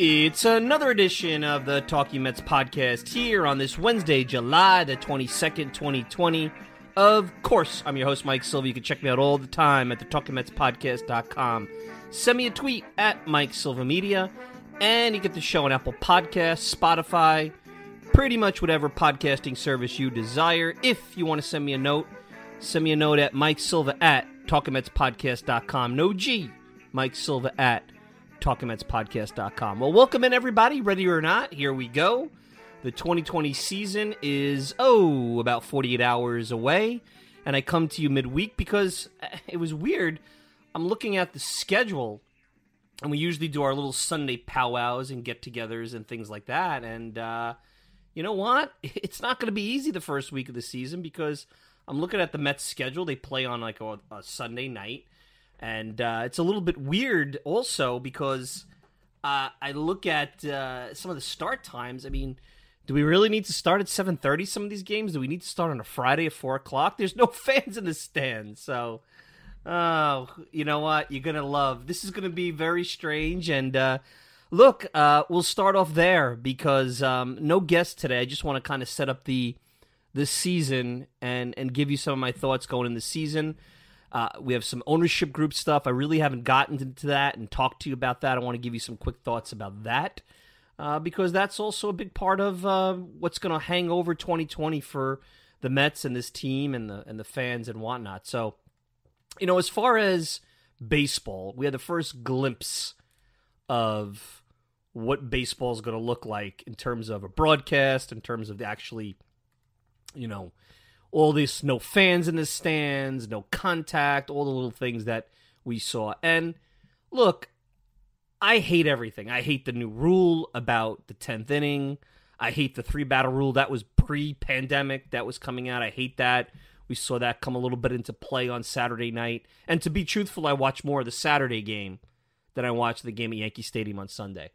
It's another edition of the Talking Mets podcast here on this Wednesday, July the 22nd, 2020. Of course, I'm your host, Mike Silva. You can check me out all the time at the TalkingMetsPodcast.com. Send me a tweet at Mike Silva Media, and you get the show on Apple Podcasts, Spotify, pretty much whatever podcasting service you desire. If you want to send me a note, send me a note at Mike Silva at TalkingMetsPodcast.com. No G, Mike Silva at talkingmetspodcast.com. Well, welcome in everybody, ready or not. Here we go. The 2020 season is oh about 48 hours away, and I come to you midweek because eh, it was weird. I'm looking at the schedule, and we usually do our little Sunday powwows and get-togethers and things like that. And uh, you know what? It's not going to be easy the first week of the season because I'm looking at the Mets schedule. They play on like a, a Sunday night and uh, it's a little bit weird also because uh, I look at uh, some of the start times. I mean, do we really need to start at seven thirty? Some of these games, do we need to start on a Friday at four o'clock? There's no fans in the stands, so oh, you know what? You're gonna love. This is gonna be very strange. And uh, look, uh, we'll start off there because um, no guests today. I just want to kind of set up the the season and and give you some of my thoughts going in the season. Uh, we have some ownership group stuff. I really haven't gotten into that and talked to you about that. I want to give you some quick thoughts about that uh, because that's also a big part of uh, what's going to hang over 2020 for the Mets and this team and the and the fans and whatnot. So, you know, as far as baseball, we had the first glimpse of what baseball is going to look like in terms of a broadcast, in terms of actually, you know, all this no fans in the stands, no contact, all the little things that we saw. And look, I hate everything. I hate the new rule about the 10th inning. I hate the three batter rule that was pre pandemic that was coming out. I hate that. We saw that come a little bit into play on Saturday night. And to be truthful, I watched more of the Saturday game than I watched the game at Yankee Stadium on Sunday.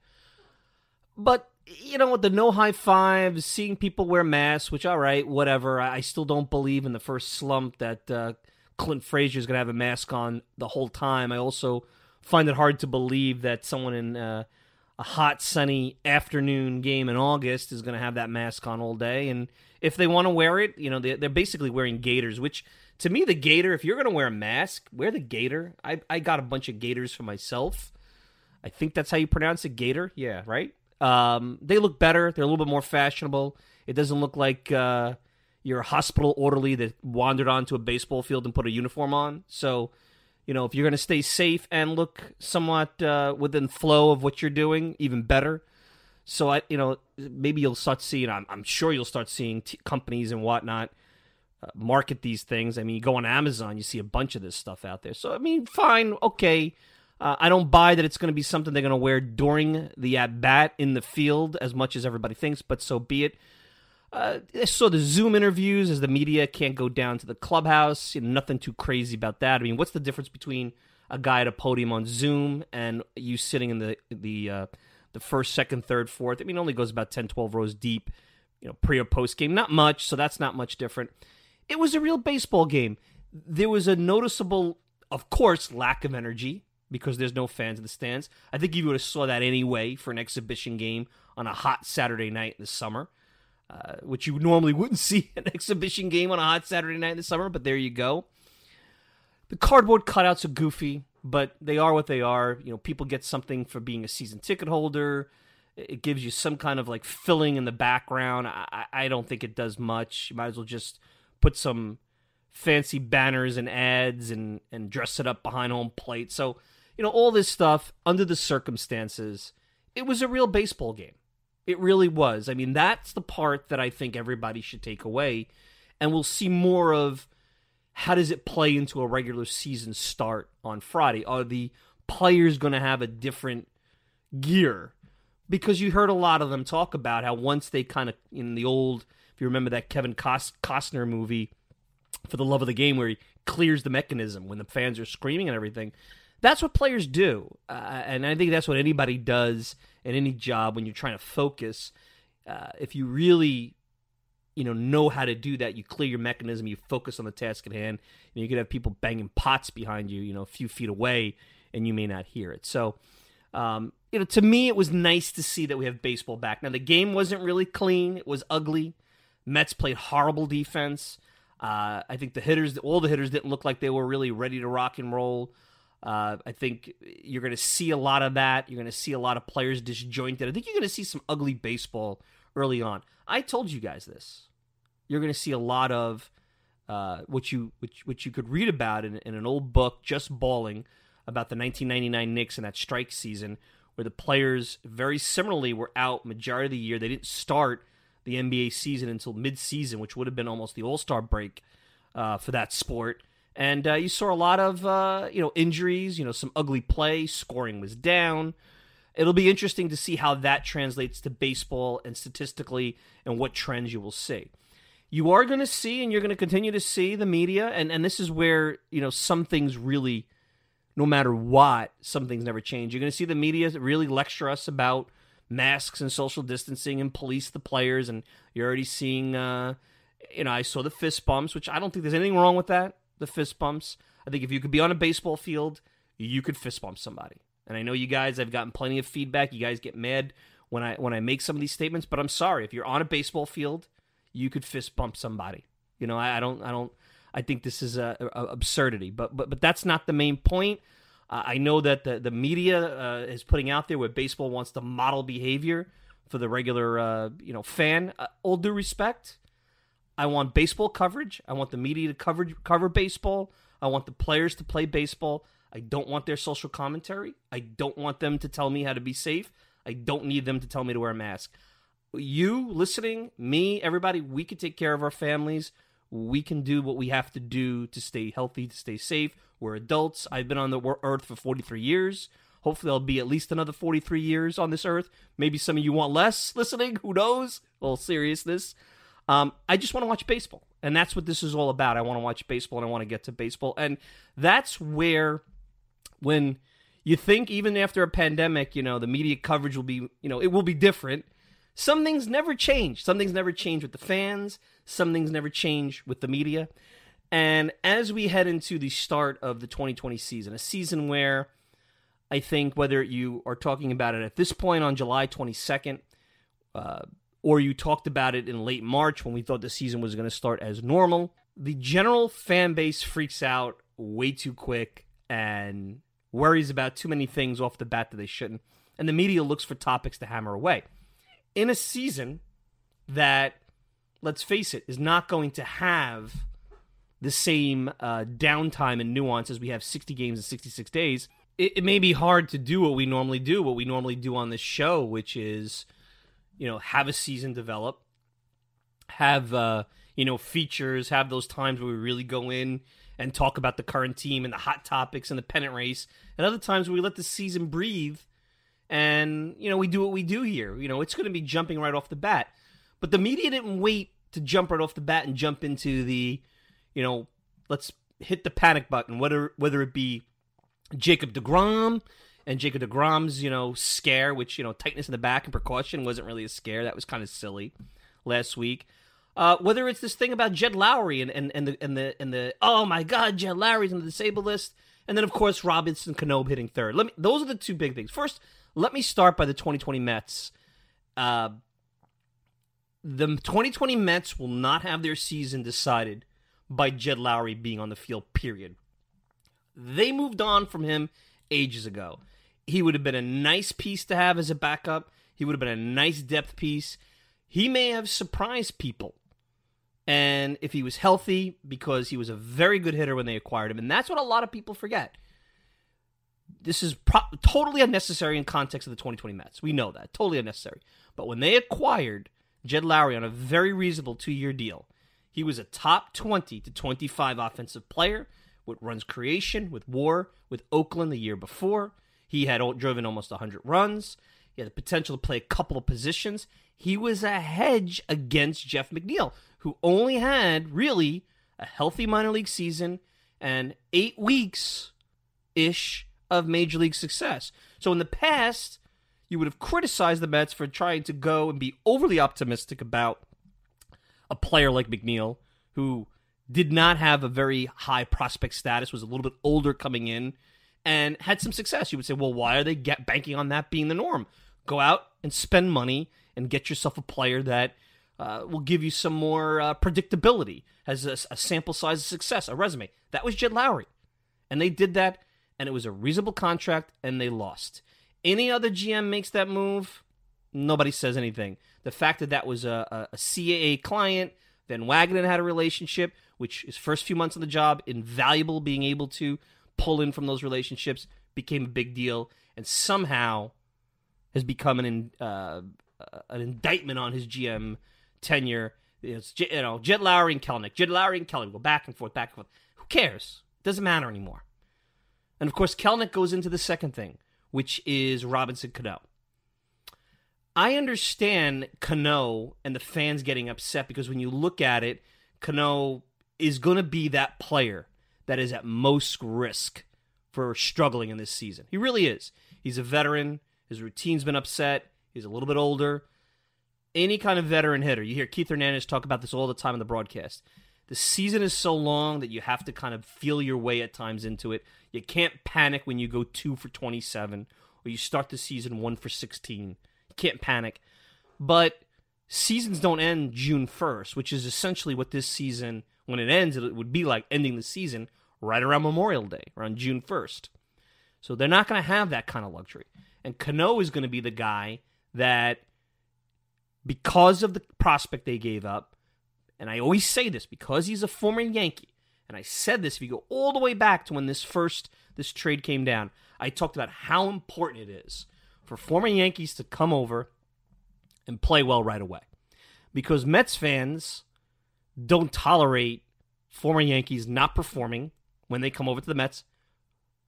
But you know, the no high fives, seeing people wear masks, which all right, whatever. I still don't believe in the first slump that uh, Clint Frazier is going to have a mask on the whole time. I also find it hard to believe that someone in uh, a hot, sunny afternoon game in August is going to have that mask on all day. And if they want to wear it, you know, they, they're basically wearing gaiters, which To me, the gator, if you're going to wear a mask, wear the gator. I, I got a bunch of gators for myself. I think that's how you pronounce it, gator. Yeah, right? Um, they look better. They're a little bit more fashionable. It doesn't look like uh, you're hospital orderly that wandered onto a baseball field and put a uniform on. So, you know, if you're going to stay safe and look somewhat uh, within flow of what you're doing, even better. So I, you know, maybe you'll start seeing. I'm, I'm sure you'll start seeing t- companies and whatnot uh, market these things. I mean, you go on Amazon, you see a bunch of this stuff out there. So I mean, fine, okay. Uh, I don't buy that it's going to be something they're going to wear during the at bat in the field as much as everybody thinks, but so be it. Uh, so the Zoom interviews as the media can't go down to the clubhouse. You know, nothing too crazy about that. I mean, what's the difference between a guy at a podium on Zoom and you sitting in the the uh, the first, second, third, fourth. I mean, it only goes about 10, 12 rows deep, you know, pre or post game. Not much, so that's not much different. It was a real baseball game. There was a noticeable, of course, lack of energy because there's no fans in the stands. I think you would have saw that anyway for an exhibition game on a hot Saturday night in the summer, uh, which you normally wouldn't see an exhibition game on a hot Saturday night in the summer. But there you go. The cardboard cutouts are goofy but they are what they are. You know, people get something for being a season ticket holder. It gives you some kind of like filling in the background. I, I don't think it does much. You might as well just put some fancy banners and ads and and dress it up behind home plate. So, you know, all this stuff under the circumstances, it was a real baseball game. It really was. I mean, that's the part that I think everybody should take away. And we'll see more of how does it play into a regular season start on Friday? Are the players going to have a different gear? Because you heard a lot of them talk about how once they kind of, in the old, if you remember that Kevin Costner movie, For the Love of the Game, where he clears the mechanism when the fans are screaming and everything, that's what players do. Uh, and I think that's what anybody does in any job when you're trying to focus. Uh, if you really you know know how to do that you clear your mechanism you focus on the task at hand and you could have people banging pots behind you you know a few feet away and you may not hear it. So um, you know to me it was nice to see that we have baseball back. Now the game wasn't really clean. It was ugly. Mets played horrible defense. Uh, i think the hitters all the hitters didn't look like they were really ready to rock and roll uh, I think you're going to see a lot of that. You're going to see a lot of players disjointed. I think you're going to see some ugly baseball early on. I told you guys this. You're going to see a lot of uh, what you which which you could read about in, in an old book, just balling, about the 1999 Knicks and that strike season, where the players very similarly were out majority of the year. They didn't start the NBA season until mid-season, which would have been almost the All Star break uh, for that sport. And uh, you saw a lot of uh, you know injuries, you know some ugly play, scoring was down it'll be interesting to see how that translates to baseball and statistically and what trends you will see. You are going to see and you're going to continue to see the media and and this is where, you know, some things really no matter what, some things never change. You're going to see the media really lecture us about masks and social distancing and police the players and you're already seeing uh you know, I saw the fist bumps, which I don't think there's anything wrong with that. The fist bumps. I think if you could be on a baseball field, you could fist bump somebody. And I know you guys, I've gotten plenty of feedback. You guys get mad when I when I make some of these statements, but I'm sorry. If you're on a baseball field, you could fist bump somebody. You know, I, I don't I don't I think this is a, a, absurdity. But but but that's not the main point. Uh, I know that the the media uh, is putting out there where baseball wants to model behavior for the regular uh, you know fan. Uh, all due respect, I want baseball coverage. I want the media to cover cover baseball. I want the players to play baseball. I don't want their social commentary. I don't want them to tell me how to be safe. I don't need them to tell me to wear a mask. You listening, me, everybody, we can take care of our families. We can do what we have to do to stay healthy, to stay safe. We're adults. I've been on the earth for 43 years. Hopefully, I'll be at least another 43 years on this earth. Maybe some of you want less listening. Who knows? A little seriousness. Um, I just want to watch baseball. And that's what this is all about. I want to watch baseball and I want to get to baseball. And that's where when you think even after a pandemic, you know, the media coverage will be, you know, it will be different. Some things never change. Some things never change with the fans. Some things never change with the media. And as we head into the start of the 2020 season, a season where I think whether you are talking about it at this point on July 22nd, uh, or you talked about it in late March when we thought the season was going to start as normal, the general fan base freaks out way too quick and worries about too many things off the bat that they shouldn't. And the media looks for topics to hammer away. In a season that, let's face it, is not going to have the same uh, downtime and nuance as we have 60 games in 66 days, it, it may be hard to do what we normally do, what we normally do on this show, which is, you know, have a season develop, have, uh, you know, features, have those times where we really go in and talk about the current team and the hot topics and the pennant race, and other times we let the season breathe and, you know, we do what we do here. You know, it's going to be jumping right off the bat. But the media didn't wait to jump right off the bat and jump into the, you know, let's hit the panic button, whether whether it be Jacob DeGrom and Jacob DeGrom's, you know, scare, which, you know, tightness in the back and precaution wasn't really a scare. That was kind of silly last week. Uh, whether it's this thing about Jed Lowrie and, and, and the and the and the oh my god, Jed Lowrie's on the disabled list, and then of course Robinson Cano hitting third. Let me those are the two big things. First, let me start by the 2020 Mets. Uh, the 2020 Mets will not have their season decided by Jed Lowrie being on the field. Period. They moved on from him ages ago. He would have been a nice piece to have as a backup. He would have been a nice depth piece. He may have surprised people. And if he was healthy, because he was a very good hitter when they acquired him, and that's what a lot of people forget. This is pro- totally unnecessary in context of the 2020 Mets. We know that. Totally unnecessary. But when they acquired Jed Lowrie on a very reasonable two year deal, he was a top 20 to 25 offensive player with runs creation, with war, with Oakland the year before. He had driven almost 100 runs. He had the potential to play a couple of positions. He was a hedge against Jeff McNeil, who only had really a healthy minor league season and eight weeks ish of major league success. So in the past, you would have criticized the Mets for trying to go and be overly optimistic about a player like McNeil, who did not have a very high prospect status, was a little bit older coming in, and had some success. You would say, well, why are they get banking on that being the norm? Go out and spend money and get yourself a player that uh, will give you some more uh, predictability, has a, a, sample size of success, a resume. That was Jed Lowrie, And they did that, and it was a reasonable contract, and they lost. Any other GM makes that move, nobody says anything. The fact that that was a, a, CAA client, then Wagner had a relationship, which his first few months on the job, invaluable being able to pull in from those relationships, became a big deal, and somehow has become an uh, an indictment on his GM tenure. It's you know Jed Lowrie and Kelenic, Jed Lowrie and Kelenic go back and forth, back and forth. Who cares? Doesn't matter anymore. And of course, Kelenic goes into the second thing, which is Robinson Cano. I understand Cano and the fans getting upset because when you look at it, Cano is going to be that player that is at most risk for struggling in this season. He really is. He's a veteran. His routine's been upset. He's a little bit older. Any kind of veteran hitter, you hear Keith Hernandez talk about this all the time in the broadcast. The season is so long that you have to kind of feel your way at times into it. You can't panic when you go two for 27 or you start the season one for 16. You can't panic. But seasons don't end June 1st, which is essentially what this season, when it ends, it would be like ending the season right around Memorial Day, around June 1st. So they're not going to have that kind of luxury. And Cano is going to be the guy that, because of the prospect they gave up, and I always say this because he's a former Yankee, and I said this if you go all the way back to when this first this trade came down, I talked about how important it is for former Yankees to come over and play well right away. Because Mets fans don't tolerate former Yankees not performing when they come over to the Mets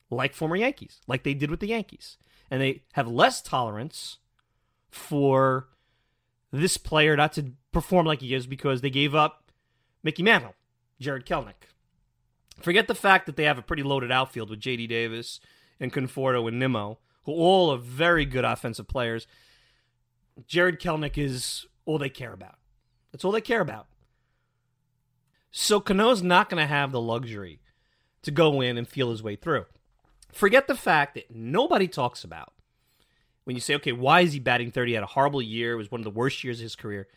like former Yankees, like they did with the Yankees. And they have less tolerance for this player not to perform like he is because they gave up Mickey Mantle, Jared Kelenic. Forget the fact that they have a pretty loaded outfield with J.D. Davis and Conforto and Nimmo, who all are very good offensive players. Jared Kelenic is all they care about. That's all they care about. So Cano's not going to have the luxury to go in and feel his way through. Forget the fact that nobody talks about when you say, okay, why is he batting 30? He had a horrible year. It was one of the worst years of his career.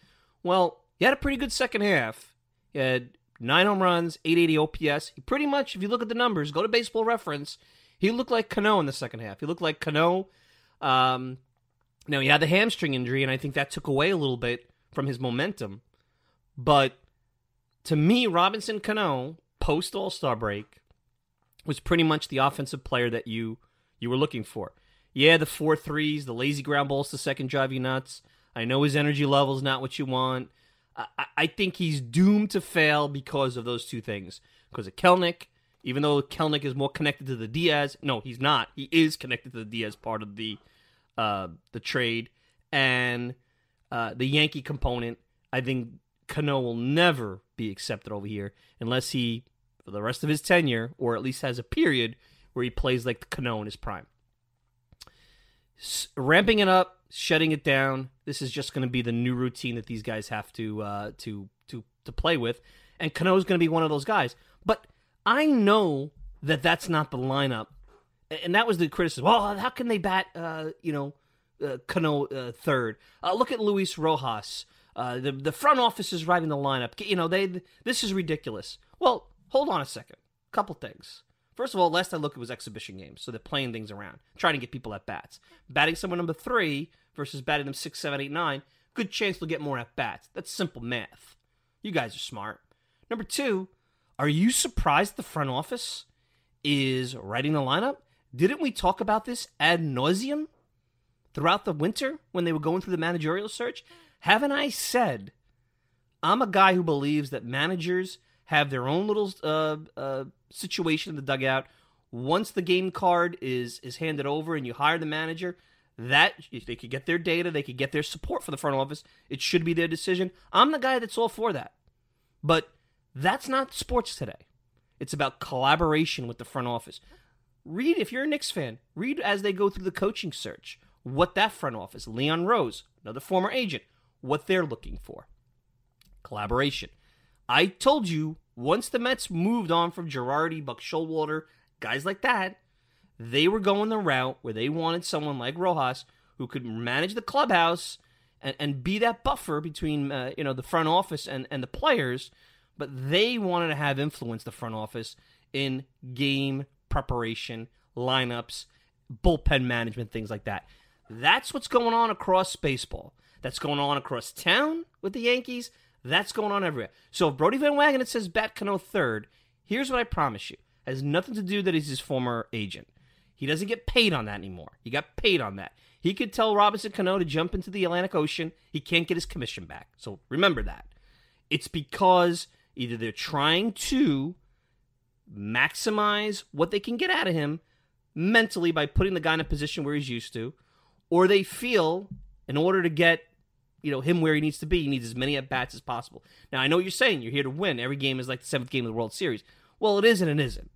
Well, he had a pretty good second half. He had nine home runs, 880 OPS. He pretty much, if you look at the numbers, go to baseball reference, he looked like Cano in the second half. He looked like Cano. Um, now, he had the hamstring injury, and I think that took away a little bit from his momentum. But to me, Robinson Cano, post All Star break, was pretty much the offensive player that you you were looking for. Yeah, the four threes, the lazy ground balls to second drive you nuts. I know his energy level is not what you want. I, I think he's doomed to fail because of those two things. Because of Kelenic, even though Kelenic is more connected to the Diaz. No, he's not. He is connected to the Diaz part of the uh, the trade and uh, the Yankee component. I think Cano will never be accepted over here unless he, for the rest of his tenure, or at least has a period where he plays like the Cano in his prime. S- ramping it up, shutting it down. This is just going to be the new routine that these guys have to uh, to to to play with, and Cano is going to be one of those guys. But I know that that's not the lineup, and that was the criticism. Well, how can they bat? Uh, you know, uh, Cano uh, third. Uh, look at Luis Rojas. Uh, the the front office is writing the lineup. You know, they this is ridiculous. Well, hold on a second. Couple things. First of all, last I looked, it was exhibition games, so they're playing things around, trying to get people at bats. Batting someone number three versus batting them six, seven, eight, nine, good chance they'll get more at bats. That's simple math. You guys are smart. Number two, are you surprised the front office is writing the lineup? Didn't we talk about this ad nauseum throughout the winter when they were going through the managerial search? Haven't I said I'm a guy who believes that managers have their own little uh, uh, situation in the dugout. Once the game card is is handed over and you hire the manager, that if they could get their data, they could get their support for the front office. It should be their decision. I'm the guy that's all for that, but that's not sports today. It's about collaboration with the front office. Read if you're a Knicks fan. Read as they go through the coaching search what that front office, Leon Rose, another former agent, what they're looking for. Collaboration. I told you once the Mets moved on from Girardi, Buck Showalter, guys like that, they were going the route where they wanted someone like Rojas who could manage the clubhouse and, and be that buffer between uh, you know the front office and, and the players, but they wanted to have influence the front office in game preparation, lineups, bullpen management, things like that. That's what's going on across baseball. That's going on across town with the Yankees. That's going on everywhere. So if Brodie Van Wagenen says bat Cano third, here's what I promise you. It has nothing to do that he's his former agent. He doesn't get paid on that anymore. He got paid on that. He could tell Robinson Cano to jump into the Atlantic Ocean. He can't get his commission back. So remember that. It's because either they're trying to maximize what they can get out of him mentally by putting the guy in a position where he's used to, or they feel in order to get you know him where he needs to be. He needs as many at bats as possible. Now I know what you're saying. You're here to win. Every game is like the seventh game of the World Series. Well, it is and it isn't.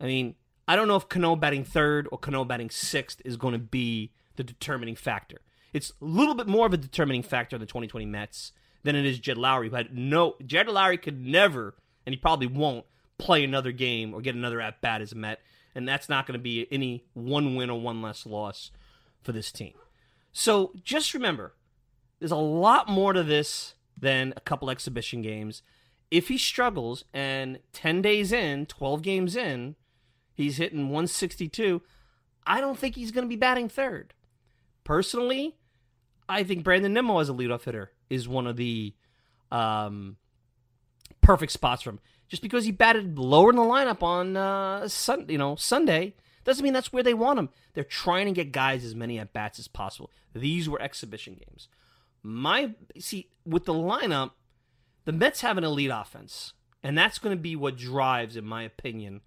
I mean, I don't know if Cano batting third or Cano batting sixth is going to be the determining factor. It's a little bit more of a determining factor in the 2020 Mets than it is Jed Lowrie. But no, Jed Lowrie could never, and he probably won't, play another game or get another at bat as a Met, and that's not going to be any one win or one less loss for this team. So just remember, there's a lot more to this than a couple exhibition games. If he struggles and 10 days in, 12 games in, he's hitting 162, I don't think he's going to be batting third. Personally, I think Brandon Nimmo as a leadoff hitter is one of the um, perfect spots for him. Just because he batted lower in the lineup on uh, sun, you know Sunday doesn't mean that's where they want him. They're trying to get guys as many at bats as possible. These were exhibition games. My see with the lineup, the Mets have an elite offense, and that's going to be what drives, in my opinion,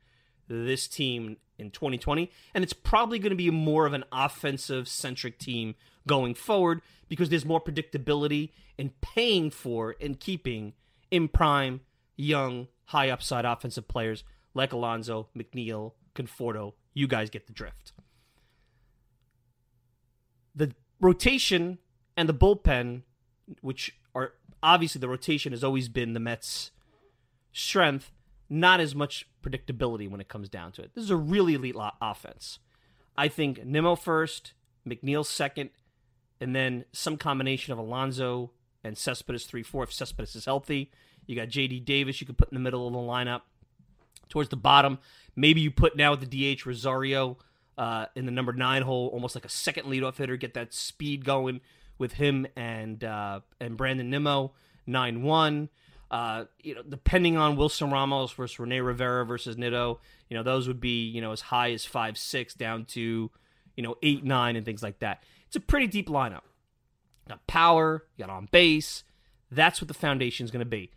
this team in 2020. And it's probably going to be more of an offensive centric team going forward because there's more predictability in paying for and keeping in prime, young, high upside offensive players like Alonso, McNeil, Conforto. You guys get the drift. The rotation and the bullpen, which are obviously the rotation has always been the Mets' strength, not as much predictability when it comes down to it. This is a really elite offense. I think Nimmo first, McNeil second, and then some combination of Alonso and Cespedes three four if Cespedes is healthy. You got J.D. Davis you could put in the middle of the lineup. Towards the bottom, maybe you put now with the DH Rosario uh, in the number nine hole, almost like a second leadoff hitter, get that speed going with him and uh, and Brandon Nimmo, nine one. Uh, you know, depending on Wilson Ramos versus Rene Rivera versus Nido, you know, those would be you know as high as five six down to you know eight nine and things like that. It's a pretty deep lineup. You got power, you got on base. That's what the foundation is going to be.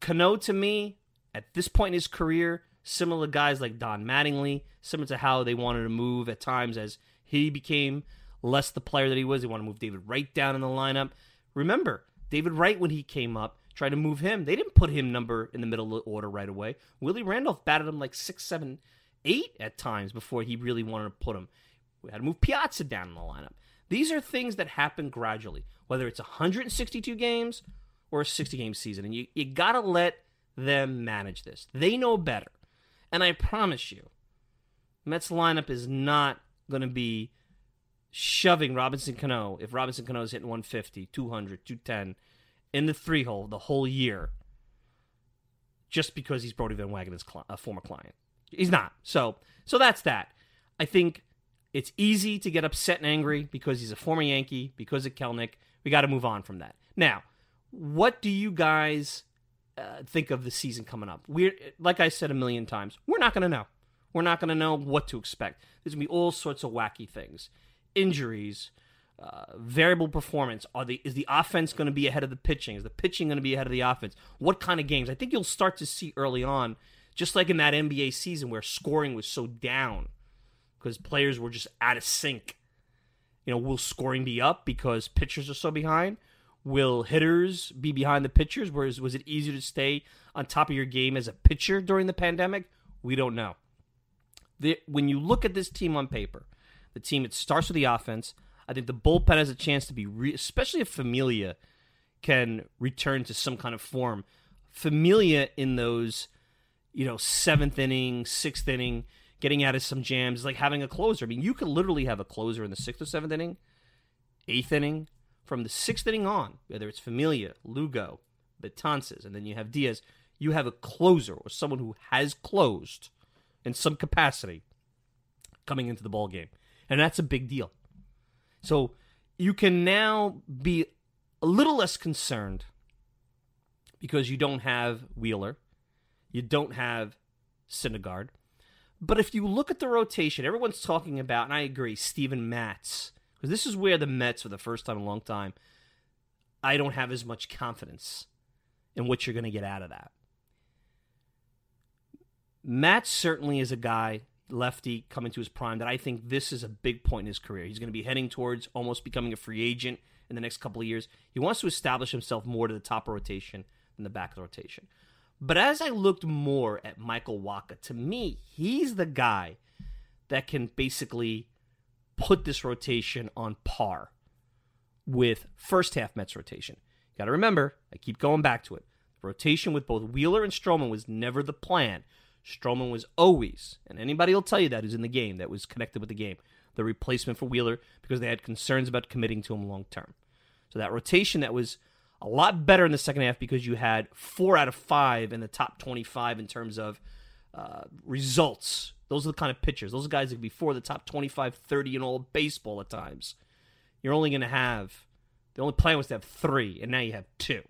Cano to me at this point in his career, similar to guys like Don Mattingly, similar to how they wanted to move at times as he became less the player that he was. They want to move David Wright down in the lineup. Remember, David Wright, when he came up, tried to move him. They didn't put him number in the middle of the order right away. Willie Randolph batted him like six, seven, eight at times before he really wanted to put him. We had to move Piazza down in the lineup. These are things that happen gradually, whether it's 162 games or a 60 game season. And you, you got to let them manage this. They know better. And I promise you, Mets lineup is not going to be shoving Robinson Cano if Robinson Cano is hitting 150, 200, 210 in the three hole the whole year just because he's Brodie Van Wagenen, a former client. He's not. So, so that's that. I think it's easy to get upset and angry because he's a former Yankee, because of Kelenic. We got to move on from that. Now, what do you guys uh, think of the season coming up? We're like I said a million times, we're not going to know. We're not going to know what to expect. There's going to be all sorts of wacky things, injuries, uh, variable performance. Are the is the offense going to be ahead of the pitching? Is the pitching going to be ahead of the offense? What kind of games? I think you'll start to see early on, just like in that NBA season where scoring was so down because players were just out of sync. You know, will scoring be up because pitchers are so behind? Will hitters be behind the pitchers? Whereas was it easier to stay on top of your game as a pitcher during the pandemic? We don't know. The, when you look at this team on paper, the team it starts with the offense. I think the bullpen has a chance to be, re- especially if Familia can return to some kind of form. Familia in those, you know, seventh inning, sixth inning, getting out of some jams, like having a closer. I mean, you could literally have a closer in the sixth or seventh inning, eighth inning, from the sixth inning on, whether it's Familia, Lugo, Betances, and then you have Diaz, you have a closer or someone who has closed in some capacity coming into the ball game. And that's a big deal. So you can now be a little less concerned because you don't have Wheeler, you don't have Syndergaard, but if you look at the rotation, everyone's talking about, and I agree, Steven Matz, because this is where the Mets, for the first time in a long time, I don't have as much confidence in what you're going to get out of that. Matz certainly is a guy, lefty, coming to his prime, that I think this is a big point in his career. He's going to be heading towards almost becoming a free agent in the next couple of years. He wants to establish himself more to the top of rotation than the back of the rotation. But as I looked more at Michael Wacha, to me, he's the guy that can basically put this rotation on par with first half Mets rotation. Got to remember, I keep going back to it. Rotation with both Wheeler and Stroman was never the plan. Stroman was always, and anybody will tell you that who's in the game, that was connected with the game, the replacement for Wheeler because they had concerns about committing to him long term. So that rotation that was a lot better in the second half because you had four out of five in the top 25 in terms of uh, results. Those are the kind of pitchers. Those guys that could be four of the top 25, 30 in all baseball at times. You're only going to have, the only plan was to have three, and now you have two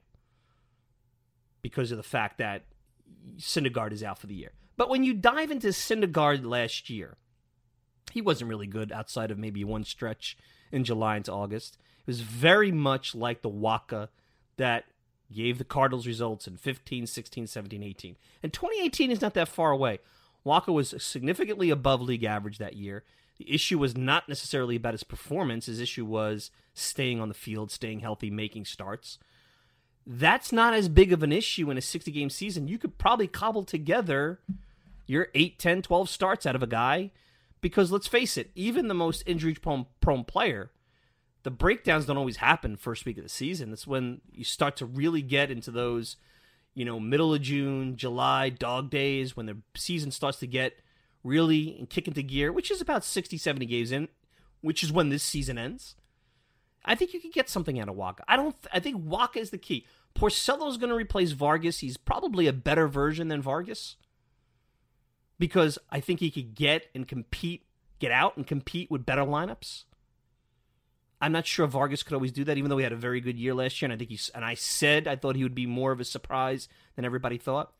because of the fact that Syndergaard is out for the year. But when you dive into Syndergaard last year, he wasn't really good outside of maybe one stretch in July into August. It was very much like the Wacha that gave the Cardinals results in 15, 16, 17, 18. And 2018 is not that far away. Wacha was significantly above league average that year. The issue was not necessarily about his performance. His issue was staying on the field, staying healthy, making starts. That's not as big of an issue in a 60 game season. You could probably cobble together your 8, 10, 12 starts out of a guy because let's face it, even the most injury prone, player the breakdowns don't always happen first week of the season. It's when you start to really get into those, you know, middle of June, July, dog days, when the season starts to get really and kick into gear, which is about 60, 70 games in, which is when this season ends. I think you could get something out of Wacha. I don't. I think Wacha is the key. Porcello's going to replace Vargas. He's probably a better version than Vargas because I think he could get and compete, get out and compete with better lineups. I'm not sure Vargas could always do that, even though he had a very good year last year. And I think he's, and I said I thought he would be more of a surprise than everybody thought.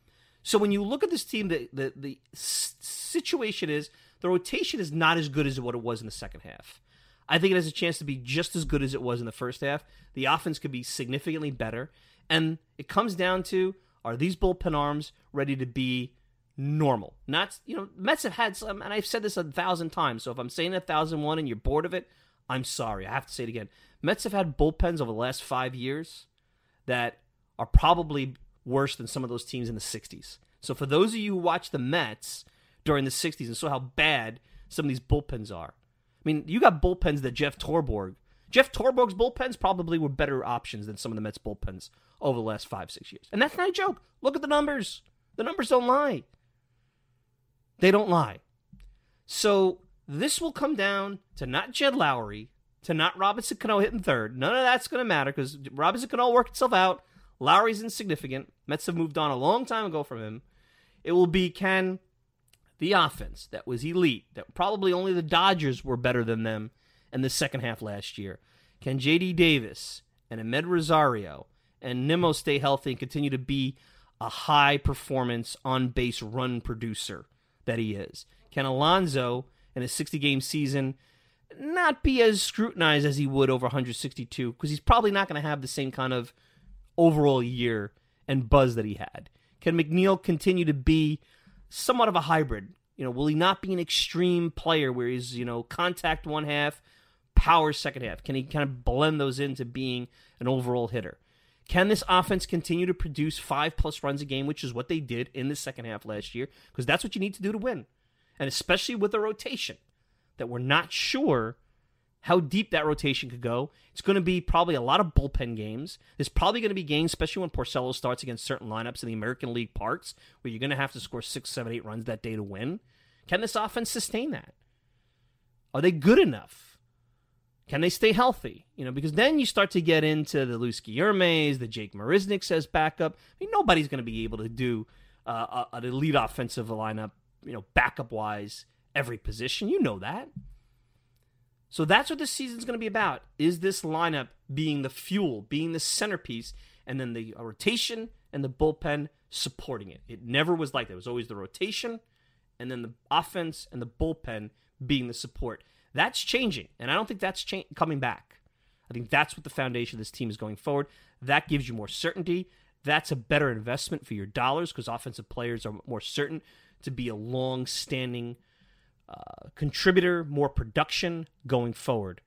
So when you look at this team, the the, the situation is the rotation is not as good as what it was in the second half. I think it has a chance to be just as good as it was in the first half. The offense could be significantly better. And it comes down to are these bullpen arms ready to be normal? Not, you know, Mets have had some, and I've said this a thousand times. So if I'm saying a thousand one and you're bored of it, I'm sorry. I have to say it again. Mets have had bullpens over the last five years that are probably worse than some of those teams in the 60s. So for those of you who watch the Mets during the 60s and saw how bad some of these bullpens are, I mean, you got bullpens that Jeff Torborg, Jeff Torborg's bullpens probably were better options than some of the Mets bullpens over the last five, six years. And that's not a joke. Look at the numbers. The numbers don't lie. They don't lie. So this will come down to not Jed Lowrie, to not Robinson Cano hitting third. None of that's going to matter because Robinson can all work itself out. Lowrie's insignificant. Mets have moved on a long time ago from him. It will be can the offense that was elite, that probably only the Dodgers were better than them in the second half last year. Can JD Davis and Amed Rosario and Nimmo stay healthy and continue to be a high performance on base run producer that he is? Can Alonso in a 60 game season not be as scrutinized as he would over 162 because he's probably not going to have the same kind of overall year and buzz that he had? Can McNeil continue to be somewhat of a hybrid. You know, will he not be an extreme player where he's, you know, contact one half, power second half? Can he kind of blend those into being an overall hitter? Can this offense continue to produce five plus runs a game, which is what they did in the second half last year? Because that's what you need to do to win. And especially with a rotation that we're not sure how deep that rotation could go. It's going to be probably a lot of bullpen games. There's probably going to be games, especially when Porcello starts against certain lineups in the American League parks, where you're going to have to score six, seven, eight runs that day to win. Can this offense sustain that? Are they good enough? Can they stay healthy? You know, because then you start to get into the Luis Guillormes, the Jake Marisnick as backup. I mean, nobody's going to be able to do uh, an elite offensive lineup, you know, backup wise, every position. You know that. So that's what this season's going to be about. Is this lineup being the fuel, being the centerpiece, and then the uh, rotation and the bullpen supporting it? It never was like that. It was always the rotation and then the offense and the bullpen being the support. That's changing, and I don't think that's cha- coming back. I think that's what the foundation of this team is going forward. That gives you more certainty. That's a better investment for your dollars because offensive players are more certain to be a long standing uh, contributor, more production going forward.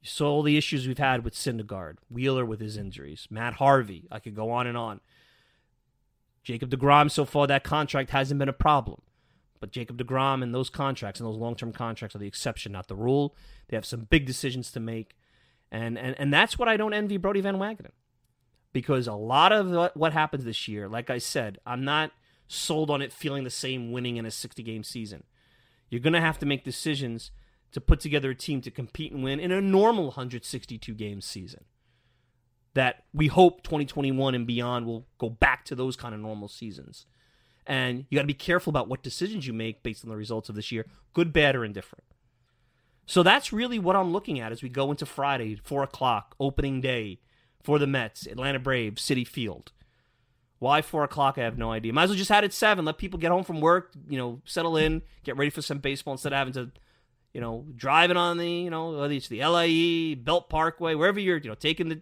You saw all the issues we've had with Syndergaard, Wheeler with his injuries, Matt Harvey. I could go on and on. Jacob DeGrom, so far, that contract hasn't been a problem. But Jacob DeGrom and those contracts and those long term contracts are the exception, not the rule. They have some big decisions to make. And, and, and that's what I don't envy Brodie Van Wagenen. Because a lot of what happens this year, like I said, I'm not sold on it feeling the same winning in a 60 game season. You're going to have to make decisions to put together a team to compete and win in a normal 162 game season. That we hope 2021 and beyond will go back to those kind of normal seasons. And you got to be careful about what decisions you make based on the results of this year, good, bad, or indifferent. So that's really what I'm looking at as we go into Friday, 4 o'clock, opening day for the Mets, Atlanta Braves, Citi Field. Why four o'clock? I have no idea. Might as well just had it seven. Let people get home from work, you know, settle in, get ready for some baseball instead of having to, you know, driving on the, you know, whether it's the LIE, Belt Parkway, wherever you're, you know, taking the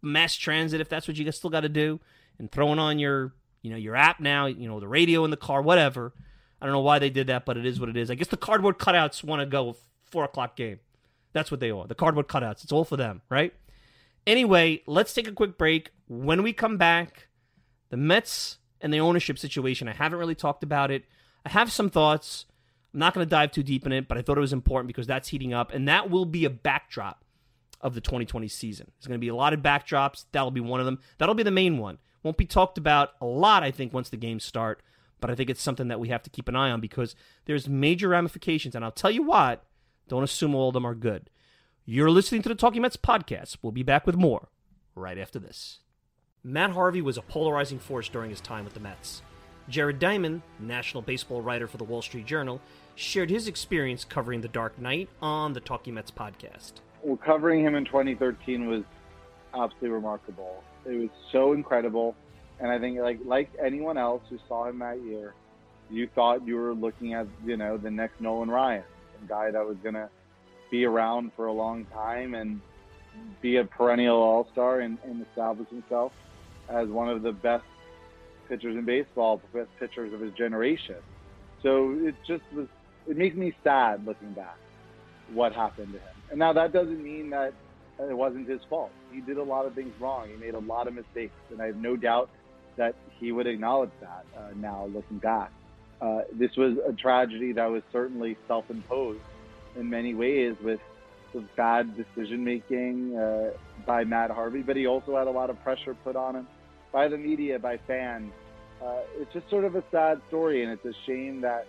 mass transit if that's what you still got to do, and throwing on your, you know, your app now, you know, the radio in the car, whatever. I don't know why they did that, but it is what it is. I guess the cardboard cutouts want to go four o'clock game. That's what they are. The cardboard cutouts. It's all for them, right? Anyway, let's take a quick break. When we come back, the Mets and the ownership situation, I haven't really talked about it. I have some thoughts. I'm not going to dive too deep in it, but I thought it was important because that's heating up, and that will be a backdrop of the 2020 season. There's going to be a lot of backdrops. That'll be one of them. That'll be the main one. Won't be talked about a lot, I think, once the games start, but I think it's something that we have to keep an eye on because there's major ramifications, and I'll tell you what, don't assume all of them are good. You're listening to the Talking Mets podcast. We'll be back with more right after this. Matt Harvey was a polarizing force during his time with the Mets. Jared Diamond, national baseball writer for the Wall Street Journal, shared his experience covering The Dark Knight on the Talking Mets podcast. Well, covering him in 2013 was absolutely remarkable. It was so incredible, and I think like like anyone else who saw him that year, you thought you were looking at you know the next Nolan Ryan, a guy that was gonna be around for a long time and be a perennial All Star and, and establish himself as one of the best pitchers in baseball, best pitchers of his generation. So it just was. It makes me sad looking back what happened to him. And now that doesn't mean that it wasn't his fault. He did a lot of things wrong. He made a lot of mistakes, and I have no doubt that he would acknowledge that uh, now looking back. Uh, this was a tragedy that was certainly self-imposed in many ways with bad decision making uh, by Matt Harvey, but he also had a lot of pressure put on him by the media, by fans. Uh, it's just sort of a sad story, and it's a shame that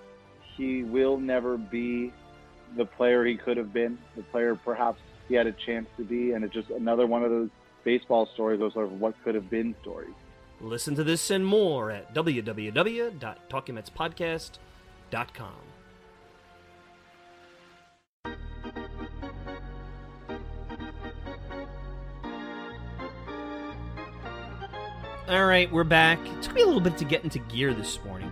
he will never be the player he could have been, the player perhaps he had a chance to be, and it's just another one of those baseball stories, those sort of what could have been stories. Listen to this and more at www.talkingmetspodcast.com. All right, we're back. It took me a little bit to get into gear this morning.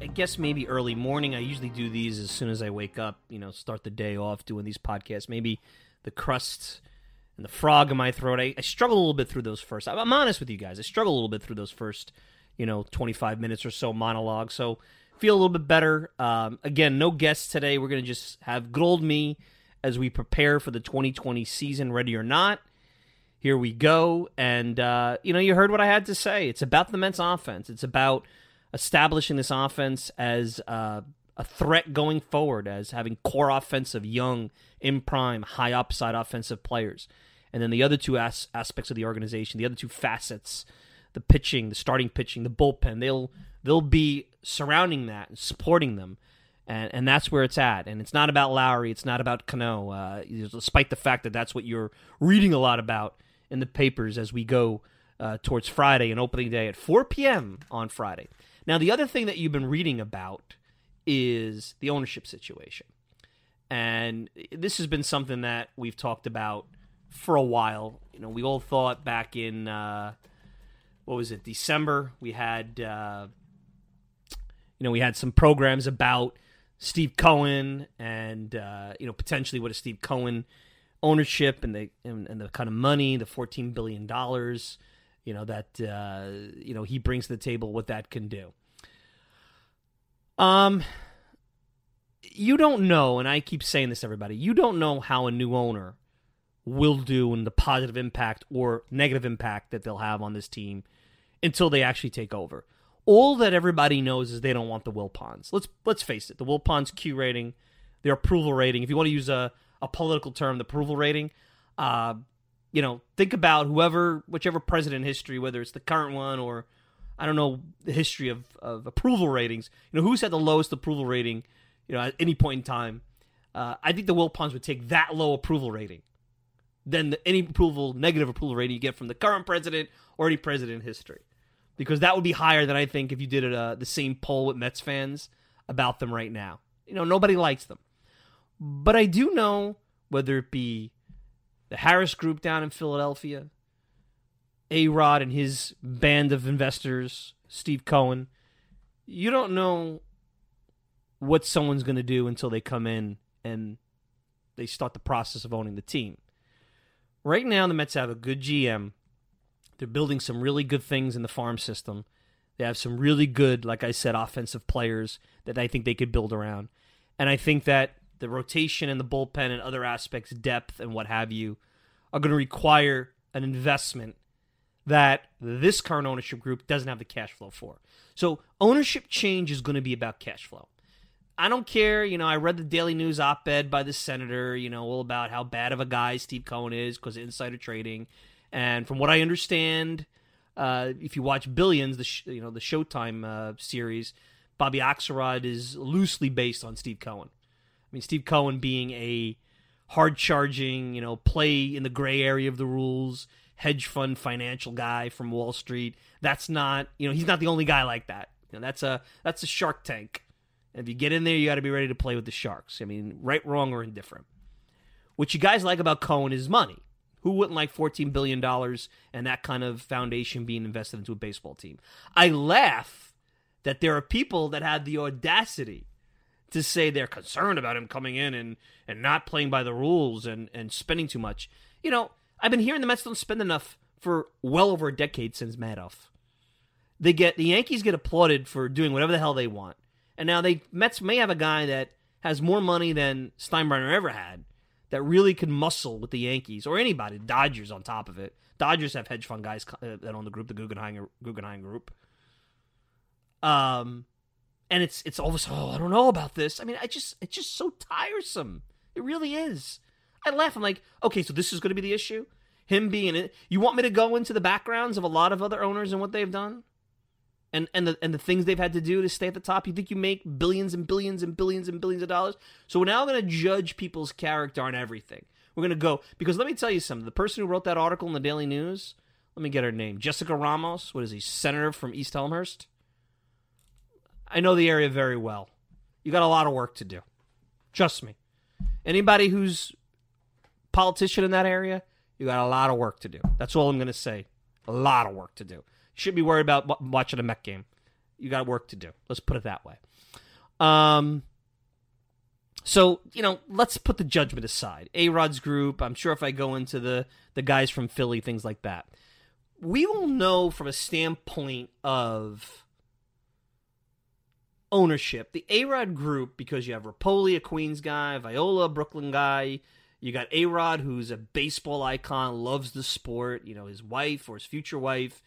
I guess maybe early morning. I usually do these as soon as I wake up, you know, start the day off doing these podcasts. Maybe the crust and the frog in my throat. I, I struggle a little bit through those first. I'm honest with you guys. I struggle a little bit through those first, you know, 25 minutes or so monologue. So feel a little bit better. Um, again, no guests today. We're going to just have good old me as we prepare for the 2020 season, ready or not here we go. And, uh, you know, you heard what I had to say. It's about the Mets offense. It's about establishing this offense as uh, a threat going forward, as having core offensive, young, in prime, high upside offensive players. And then the other two as- aspects of the organization, the other two facets, the pitching, the starting pitching, the bullpen, they'll they'll be surrounding that and supporting them. And, and that's where it's at. And it's not about Lowrie. It's not about Cano, uh, despite the fact that that's what you're reading a lot about in the papers as we go uh, towards Friday and opening day at 4 p.m. on Friday. Now, the other thing that you've been reading about is the ownership situation. And this has been something that we've talked about for a while. You know, we all thought back in, uh, what was it, December, we had, uh, you know, we had some programs about Steve Cohen and, uh, you know, potentially what a Steve Cohen ownership and the and, and, the kind of money, the fourteen billion dollars, you know that uh, you know he brings to the table, what that can do. Um, you don't know, and I keep saying this, everybody. You don't know how a new owner will do and the positive impact or negative impact that they'll have on this team until they actually take over. All that everybody knows is they don't want the Wilpons. Let's let's face it, the Wilpons Q rating, their approval rating. If you want to use a a political term, the approval rating. Uh, you know, think about whoever, whichever president history, whether it's the current one or I don't know the history of, of approval ratings. You know, who's had the lowest approval rating, you know, at any point in time. Uh, I think the Wilpons would take that low approval rating than the, any approval, negative approval rating you get from the current president or any president in history. Because that would be higher than I think if you did uh, the same poll with Mets fans about them right now. You know, nobody likes them. But I do know whether it be the Harris Group down in Philadelphia, A Rod and his band of investors, Steve Cohen, you don't know what someone's going to do until they come in and they start the process of owning the team. Right now, the Mets have a good GM. They're building some really good things in the farm system. They have some really good, like I said, offensive players that I think they could build around. And I think that the rotation and the bullpen and other aspects, depth and what have you, are going to require an investment that this current ownership group doesn't have the cash flow for. So ownership change is going to be about cash flow. I don't care, you know, I read the Daily News op-ed by the senator, you know, all about how bad of a guy Steve Cohen is because of insider trading. And from what I understand, uh, if you watch Billions, the sh- you know the Showtime uh, series, Bobby Axelrod is loosely based on Steve Cohen. I mean, Steve Cohen being a hard charging, you know, play in the gray area of the rules, hedge fund financial guy from Wall Street. That's not, you know, he's not the only guy like that. You know, that's a that's a Shark Tank. And if you get in there, you got to be ready to play with the sharks. I mean, right, wrong, or indifferent. What you guys like about Cohen is money. Who wouldn't like $14 billion and that kind of foundation being invested into a baseball team? I laugh that there are people that have the audacity to say they're concerned about him coming in and, and not playing by the rules and, and spending too much. You know, I've been hearing the Mets don't spend enough for well over a decade since Madoff. They get the Yankees get applauded for doing whatever the hell they want. And now they Mets may have a guy that has more money than Steinbrenner ever had that really can muscle with the Yankees or anybody, Dodgers on top of it. Dodgers have hedge fund guys uh, that own the group, the Guggenheim Guggenheim group. Um, and it's it's always oh I don't know about this. I mean, I just it's just so tiresome. It really is. I laugh. I'm like, okay, so this is going to be the issue. Him being it. You want me to go into the backgrounds of a lot of other owners and what they've done, and and the and the things they've had to do to stay at the top. You think you make billions and billions and billions and billions of dollars? So we're now going to judge people's character on everything. We're going to go because let me tell you something. The person who wrote that article in the Daily News. Let me get her name. Jessica Ramos. What is he? Senator from East Elmhurst. I know the area very well. You got a lot of work to do. Trust me. Anybody who's politician in that area, you got a lot of work to do. That's all I'm going to say. A lot of work to do. You should be worried about watching a Met game. You got work to do. Let's put it that way. Um, so you know, let's put the judgment aside. A Rod's group. I'm sure if I go into the the guys from Philly, things like that, we will know from a standpoint of ownership. The A Rod group, because you have Repole, a Queens guy, Viola, Brooklyn guy. You got A Rod, who's a baseball icon, loves the sport. You know, his wife or his future wife,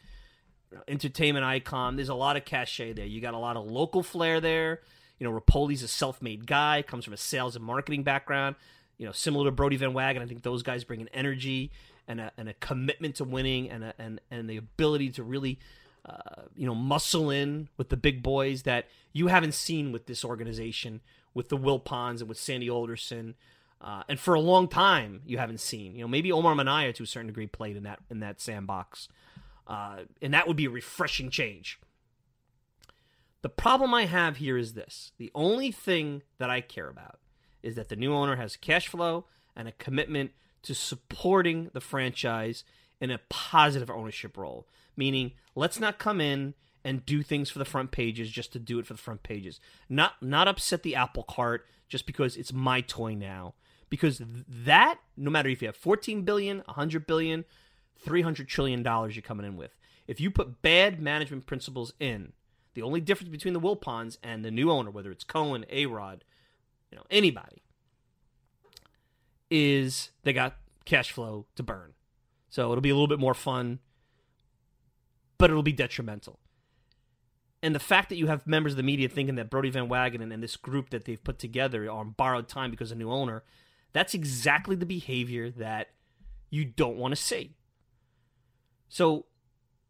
entertainment icon. There's a lot of cachet there. You got a lot of local flair there. You know, Repole's a self made guy, comes from a sales and marketing background. You know, similar to Brodie Van Wagenen, I think those guys bring an energy and a, and a commitment to winning and, a, and, and the ability to really uh, you know, muscle in with the big boys that you haven't seen with this organization, with the Will Wilpons and with Sandy Alderson, uh, and for a long time you haven't seen. You know, maybe Omar Minaya to a certain degree played in that in that sandbox, uh, and that would be a refreshing change. The problem I have here is this: the only thing that I care about is that the new owner has cash flow and a commitment to supporting the franchise in a positive ownership role meaning let's not come in and do things for the front pages just to do it for the front pages. Not not upset the apple cart just because it's my toy now. Because that, no matter if you have 14 billion, 100 billion, 300 trillion dollars you're coming in with. If you put bad management principles in, the only difference between the Wilpons and the new owner, whether it's Cohen, A-Rod, you know, anybody, is they got cash flow to burn. So it'll be a little bit more fun but it'll be detrimental. And the fact that you have members of the media thinking that Brodie Van Wagenen and this group that they've put together are on borrowed time because of a new owner, that's exactly the behavior that you don't want to see. So,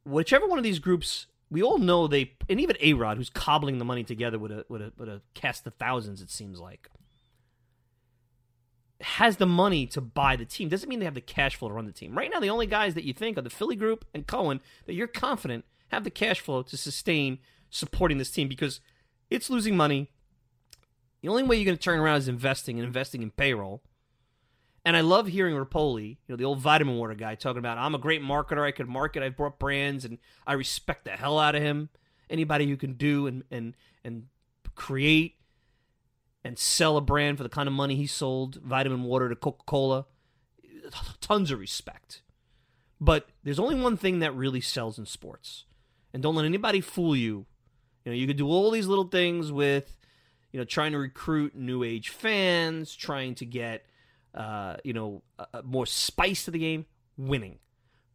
whichever one of these groups, we all know they, and even A Rod, who's cobbling the money together with a, with a with a cast of thousands, it seems like, has the money to buy the team doesn't mean they have the cash flow to run the team. Right now, the only guys that you think are the Philly group and Cohen that you're confident have the cash flow to sustain supporting this team because it's losing money. The only way you're going to turn around is investing and investing in payroll. And I love hearing Repole, you know, the old vitamin water guy, talking about I'm a great marketer. I could market. I've brought brands, and I respect the hell out of him. Anybody who can do and and and create and sell a brand for the kind of money he sold vitamin water to Coca Cola. Tons of respect. But there's only one thing that really sells in sports. And don't let anybody fool you. You know, you could do all these little things with, you know, trying to recruit new age fans, trying to get, uh, you know, more spice to the game, winning.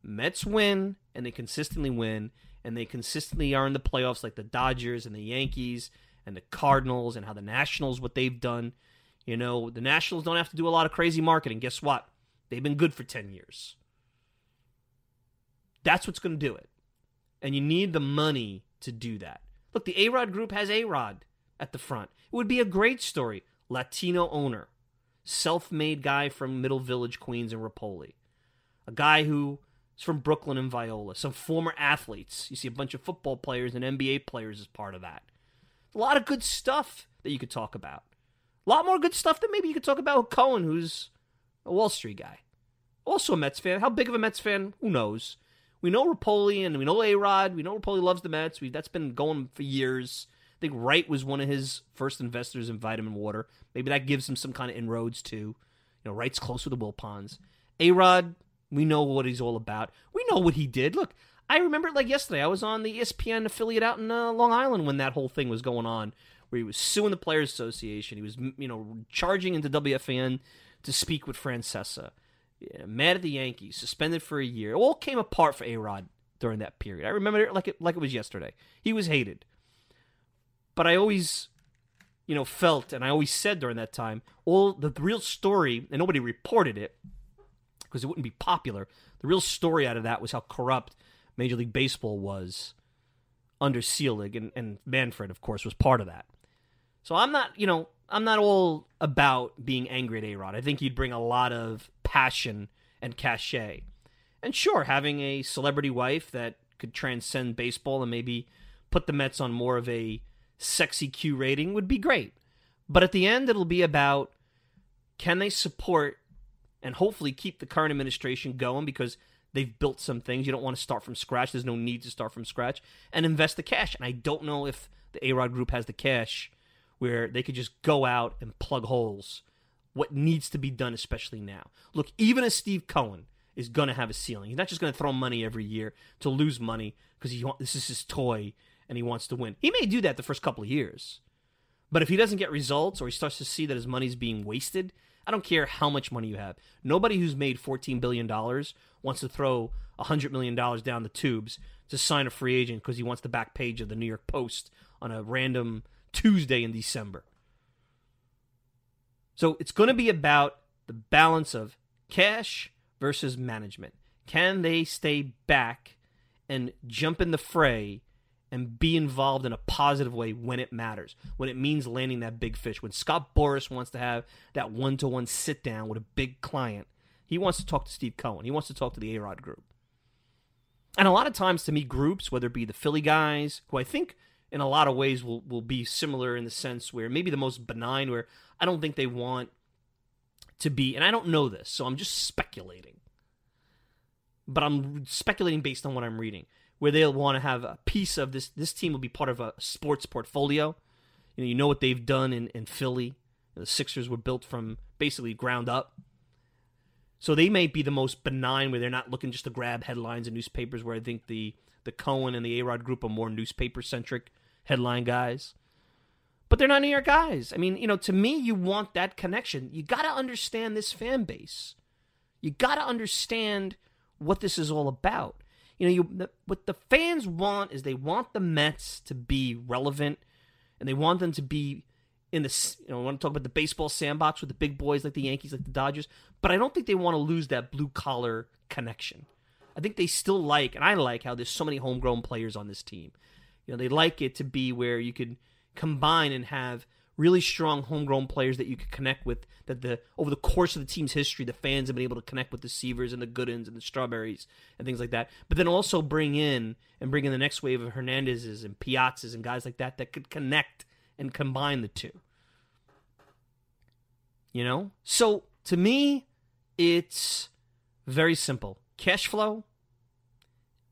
Mets win, and they consistently win, and they consistently are in the playoffs like the Dodgers and the Yankees and the Cardinals and how the Nationals, what they've done. You know, the Nationals don't have to do a lot of crazy marketing. Guess what? They've been good for 10 years. That's what's going to do it. And you need the money to do that. Look, the A Rod group has A Rod at the front. It would be a great story. Latino owner. self-made guy from Middle Village, Queens, and Repole, a guy who is from Brooklyn and Viola, some former athletes. You see a bunch of football players and NBA players as part of that. A lot of good stuff that you could talk about. A lot more good stuff that maybe you could talk about with Cohen, who's a Wall Street guy. Also a Mets fan. How big of a Mets fan? Who knows? We know Repole and we know A Rod. We know Repole loves the Mets. We, that's been going for years. I think Wright was one of his first investors in Vitamin Water. Maybe that gives him some kind of inroads too. You know, Wright's close with the Wilpons. A Rod, we know what he's all about. We know what he did. Look, I remember it like yesterday. I was on the ESPN affiliate out in uh, Long Island when that whole thing was going on, where he was suing the Players Association. He was, you know, charging into WFAN to speak with Francesa. Yeah, mad at the Yankees, suspended for a year. It all came apart for A Rod during that period. I remember it like it like it was yesterday. He was hated, but I always, you know, felt and I always said during that time, all the real story, and nobody reported it because it wouldn't be popular. The real story out of that was how corrupt Major League Baseball was under Selig, and, and Manfred, of course, was part of that. So I'm not, you know, I'm not all about being angry at A Rod. I think he'd bring a lot of passion and cachet. And sure, having a celebrity wife that could transcend baseball and maybe put the Mets on more of a sexy Q rating would be great. But at the end, it'll be about can they support and hopefully keep the current administration going because they've built some things. You don't want to start from scratch. There's no need to start from scratch and invest the cash. And I don't know if the A Rod Group has the cash where they could just go out and plug holes. What needs to be done, especially now. Look, even a Steve Cohen is going to have a ceiling. He's not just going to throw money every year to lose money because he this is his toy and he wants to win. He may do that the first couple of years, but if he doesn't get results or he starts to see that his money's being wasted, I don't care how much money you have. Nobody who's made $14 billion wants to throw $100 million down the tubes to sign a free agent because he wants the back page of the New York Post on a random Tuesday in December. So it's going to be about the balance of cash versus management. Can they stay back and jump in the fray and be involved in a positive way when it matters, when it means landing that big fish? When Scott Boras wants to have that one to one sit down with a big client, he wants to talk to Steve Cohen, he wants to talk to the A Rod group. And a lot of times, to me, groups, whether it be the Philly guys, who I think in a lot of ways will, will be similar in the sense where maybe the most benign, where I don't think they want to be, and I don't know this, so I'm just speculating. But I'm speculating based on what I'm reading, where they'll want to have a piece of this. This team will be part of a sports portfolio. You know, you know what they've done in, in Philly. The Sixers were built from basically ground up. So they may be the most benign, where they're not looking just to grab headlines in newspapers. Where I think the the Cohen and the A Rod group are more newspaper centric headline guys. But they're not New York guys. I mean, you know, to me, you want that connection. You got to understand this fan base. You got to understand what this is all about. You know, you the, what the fans want is they want the Mets to be relevant, and they want them to be in the. You know, I want to talk about the baseball sandbox with the big boys like the Yankees, like the Dodgers. But I don't think they want to lose that blue collar connection. I think they still like, and I like how there's so many homegrown players on this team. You know, they like it to be where you could combine and have really strong homegrown players that you could connect with. That the over the course of the team's history, the fans have been able to connect with the Seavers and the Goodens and the Strawberries and things like that. But then also bring in and bring in the next wave of Hernandezes and Piazzas and guys like that that could connect and combine the two. You know, so to me, it's very simple cash flow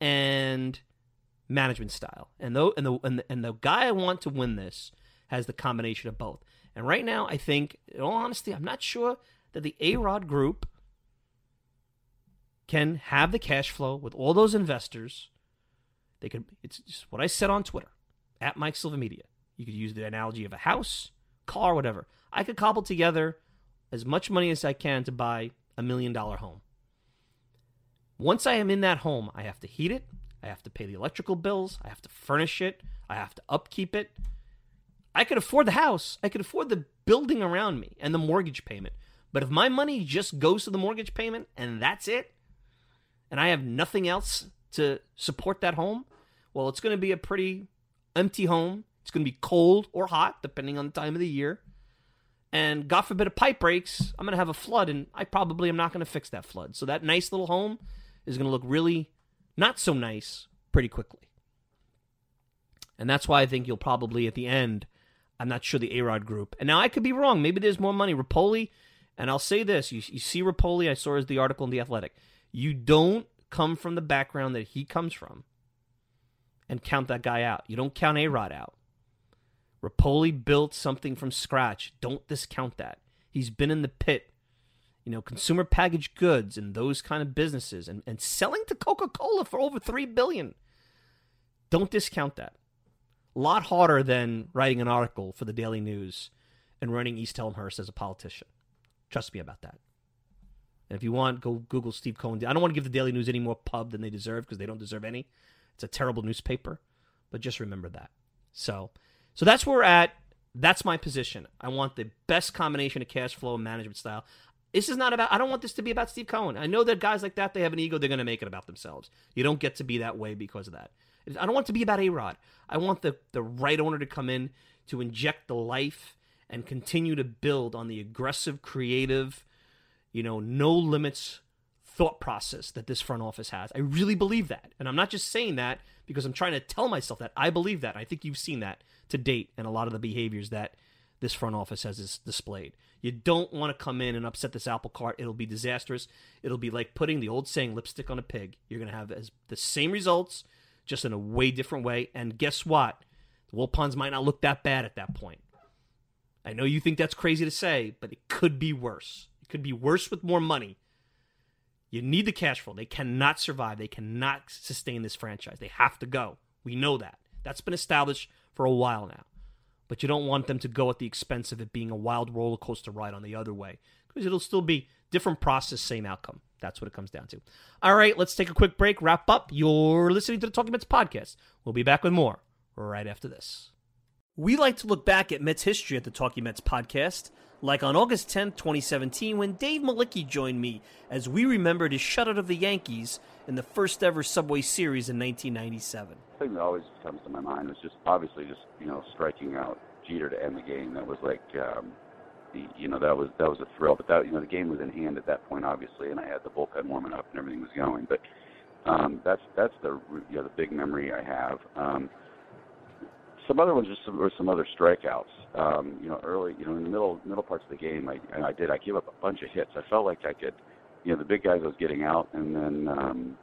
and management style. And the, and the and the, and the guy I want to win this has the combination of both. And right now, I think, in all honesty, I'm not sure that the A Rod group can have the cash flow with all those investors. They could. It's just what I said on Twitter at Mike Silva Media. You could use the analogy of a house, car, whatever. I could cobble together as much money as I can to buy a million dollar home. Once I am in that home, I have to heat it, I have to pay the electrical bills, I have to furnish it, I have to upkeep it. I could afford the house, I could afford the building around me and the mortgage payment. But if my money just goes to the mortgage payment and that's it, and I have nothing else to support that home, well, it's going to be a pretty empty home. It's going to be cold or hot, depending on the time of the year. and God forbid a pipe breaks, I'm going to have a flood, and I probably am not going to fix that flood. So that nice little home is going to look really not so nice pretty quickly. And that's why I think you'll probably at the end, I'm not sure the Arod group. And now I could be wrong. Maybe there's more money. Repole, and I'll say this: you, you see Repole. I saw as the article in the Athletic. You don't come from the background that he comes from, and count that guy out. You don't count Arod out. Repole built something from scratch. Don't discount that. He's been in the pit, you know, consumer packaged goods and those kind of businesses and, and selling to Coca-Cola for over three billion. Don't discount that. A lot harder than writing an article for the Daily News and running East Elmhurst as a politician. Trust me about that. And if you want, go Google Steve Cohen. I don't want to give the Daily News any more pub than they deserve because they don't deserve any. It's a terrible newspaper, but just remember that. So, so that's where we're at. That's my position. I want the best combination of cash flow and management style. This is not about. I don't want this to be about Steve Cohen. I know that guys like that they have an ego. They're going to make it about themselves. You don't get to be that way because of that. I don't want it to be about A Rod. I want the the right owner to come in to inject the life and continue to build on the aggressive, creative, you know, no limits thought process that this front office has. I really believe that. And I'm not just saying that because I'm trying to tell myself that. I believe that. I think you've seen that to date and a lot of the behaviors that this front office has displayed. You don't want to come in and upset this apple cart. It'll be disastrous. It'll be like putting the old saying lipstick on a pig. You're going to have as, the same results, just in a way different way. And guess what? The Wilpons might not look that bad at that point. I know you think that's crazy to say, but it could be worse. It could be worse with more money. You need the cash flow. They cannot survive. They cannot sustain this franchise. They have to go. We know that. That's been established for a while now. But you don't want them to go at the expense of it being a wild roller coaster ride on the other way because it'll still be different process, same outcome. That's what it comes down to. All right, let's take a quick break, wrap up. You're listening to the Talking Mets podcast. We'll be back with more right after this. We like to look back at Mets history at the Talking Mets podcast, like on August 10th, 2017, when Dave Mlicki joined me as we remembered his shutout of the Yankees in the first ever Subway Series in 1997. The thing that always comes to my mind was just obviously just you know striking out Jeter to end the game. That was like um, the you know that was that was a thrill. But that you know the game was in hand at that point, obviously, and I had the bullpen warming up and everything was going. But um, that's that's the you know the big memory I have. Um, some other ones just some, were some other strikeouts. Um, you know, early, you know, in the middle middle parts of the game, I I did I gave up a bunch of hits. I felt like I could, you know, the big guys I was getting out, and then um,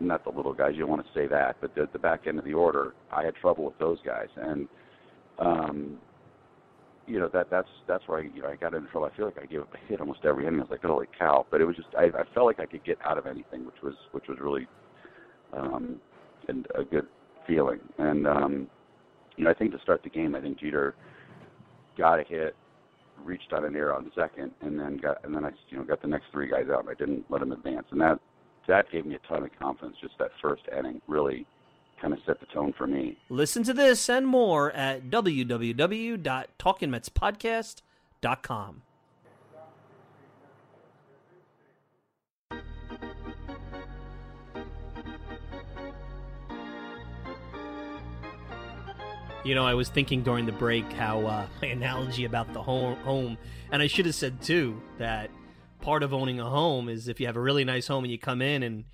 not the little guys. You don't want to say that, but the the back end of the order, I had trouble with those guys, and um, you know that that's that's where I you know I got into trouble. I feel like I gave up a hit almost every inning. I was like, holy cow! But it was just I, I felt like I could get out of anything, which was which was really um, and a good feeling. And um, you know I think to start the game, I think Jeter got a hit, reached on an error on second, and then got and then I you know got the next three guys out, and I didn't let him advance, and that that gave me a ton of confidence. Just that first inning really kind of set the tone for me. Listen to this and more at www.talkingmetspodcast.com. You know, I was thinking during the break how uh, my analogy about the home, home, and I should have said too that part of owning a home is if you have a really nice home and you come in and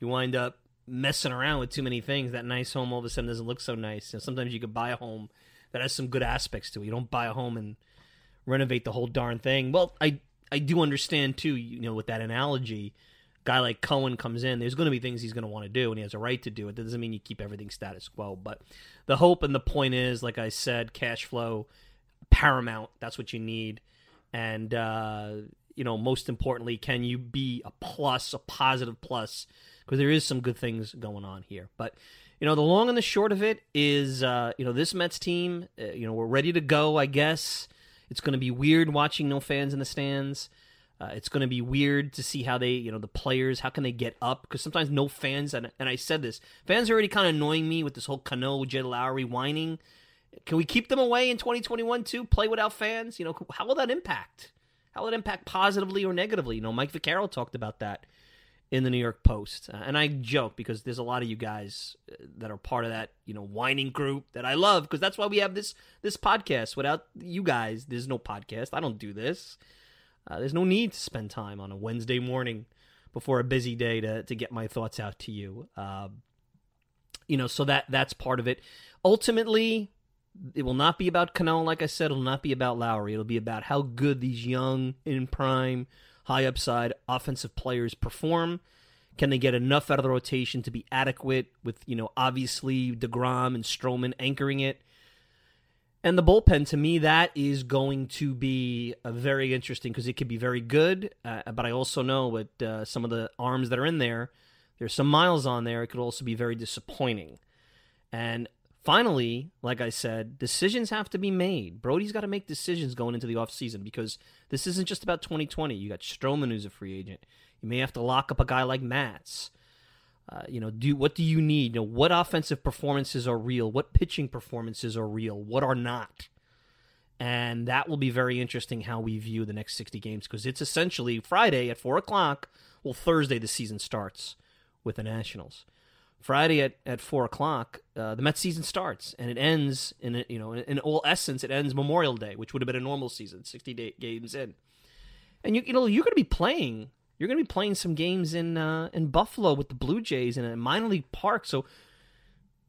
you wind up messing around with too many things, that nice home all of a sudden doesn't look so nice. Know, sometimes you could buy a home that has some good aspects to it. You don't buy a home and renovate the whole darn thing. Well, I I do understand too. You know, with that analogy, guy like Cohen comes in. There's going to be things he's going to want to do, and he has a right to do it. That doesn't mean you keep everything status quo. But the hope and the point is, like I said, cash flow paramount. That's what you need, and uh, you know, most importantly, can you be a plus, a positive plus because there is some good things going on here. But you know, the long and the short of it is, uh, you know, this Mets team, uh, you know, we're ready to go. I guess it's going to be weird watching no fans in the stands. Uh, it's going to be weird to see how they, you know, the players, how can they get up? Because sometimes no fans, and, and I said this, fans are already kind of annoying me with this whole Cano, Jed Lowrie whining. Can we keep them away in 2021 too? Play without fans? You know, how will that impact? How will it impact positively or negatively? You know, Mike Vaccaro talked about that in the New York Post. Uh, and I joke because there's a lot of you guys uh, that are part of that, you know, whining group that I love because that's why we have this this podcast. Without you guys, there's no podcast. I don't do this. Uh, there's no need to spend time on a Wednesday morning before a busy day to to get my thoughts out to you. Uh, you know, so that that's part of it. Ultimately, it will not be about Cano, like I said. It will not be about Lowrie. It'll be about how good these young in prime high upside offensive players perform. Can they get enough out of the rotation to be adequate with, you know, obviously DeGrom and Stroman anchoring it? And the bullpen, to me, that is going to be a very interesting because it could be very good. Uh, but I also know with uh, some of the arms that are in there, there's some miles on there. It could also be very disappointing. And finally, like I said, decisions have to be made. Brodie's got to make decisions going into the offseason because this isn't just about 2020. You got Stroman who's a free agent. You may have to lock up a guy like Matz. Uh, you know, do what do you need? You know, what offensive performances are real? What pitching performances are real? What are not? And that will be very interesting how we view the next 60 games because it's essentially Friday at 4 o'clock. Well, Thursday the season starts with the Nationals. Friday at, at four o'clock, uh, the Mets season starts and it ends in a, you know in, in, all essence it ends Memorial Day, which would have been a normal season, sixty day, games in, and you you know you're going to be playing you're going to be playing some games in uh, in Buffalo with the Blue Jays in a minor league park, so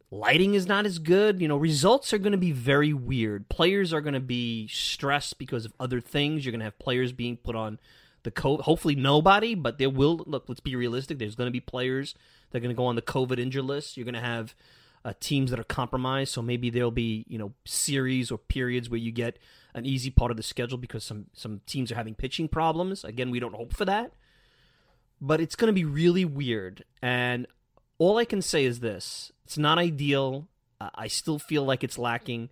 lighting is not as good. You know results are going to be very weird. Players are going to be stressed because of other things. You're going to have players being put on the coat. hopefully nobody, but there will look. Let's be realistic. There's going to be players that are going to go on the COVID injury list. You're going to have uh, teams that are compromised, so maybe there'll be you know series or periods where you get an easy part of the schedule because some some teams are having pitching problems. Again, we don't hope for that, but it's going to be really weird. And all I can say is this: it's not ideal. I still feel like it's lacking.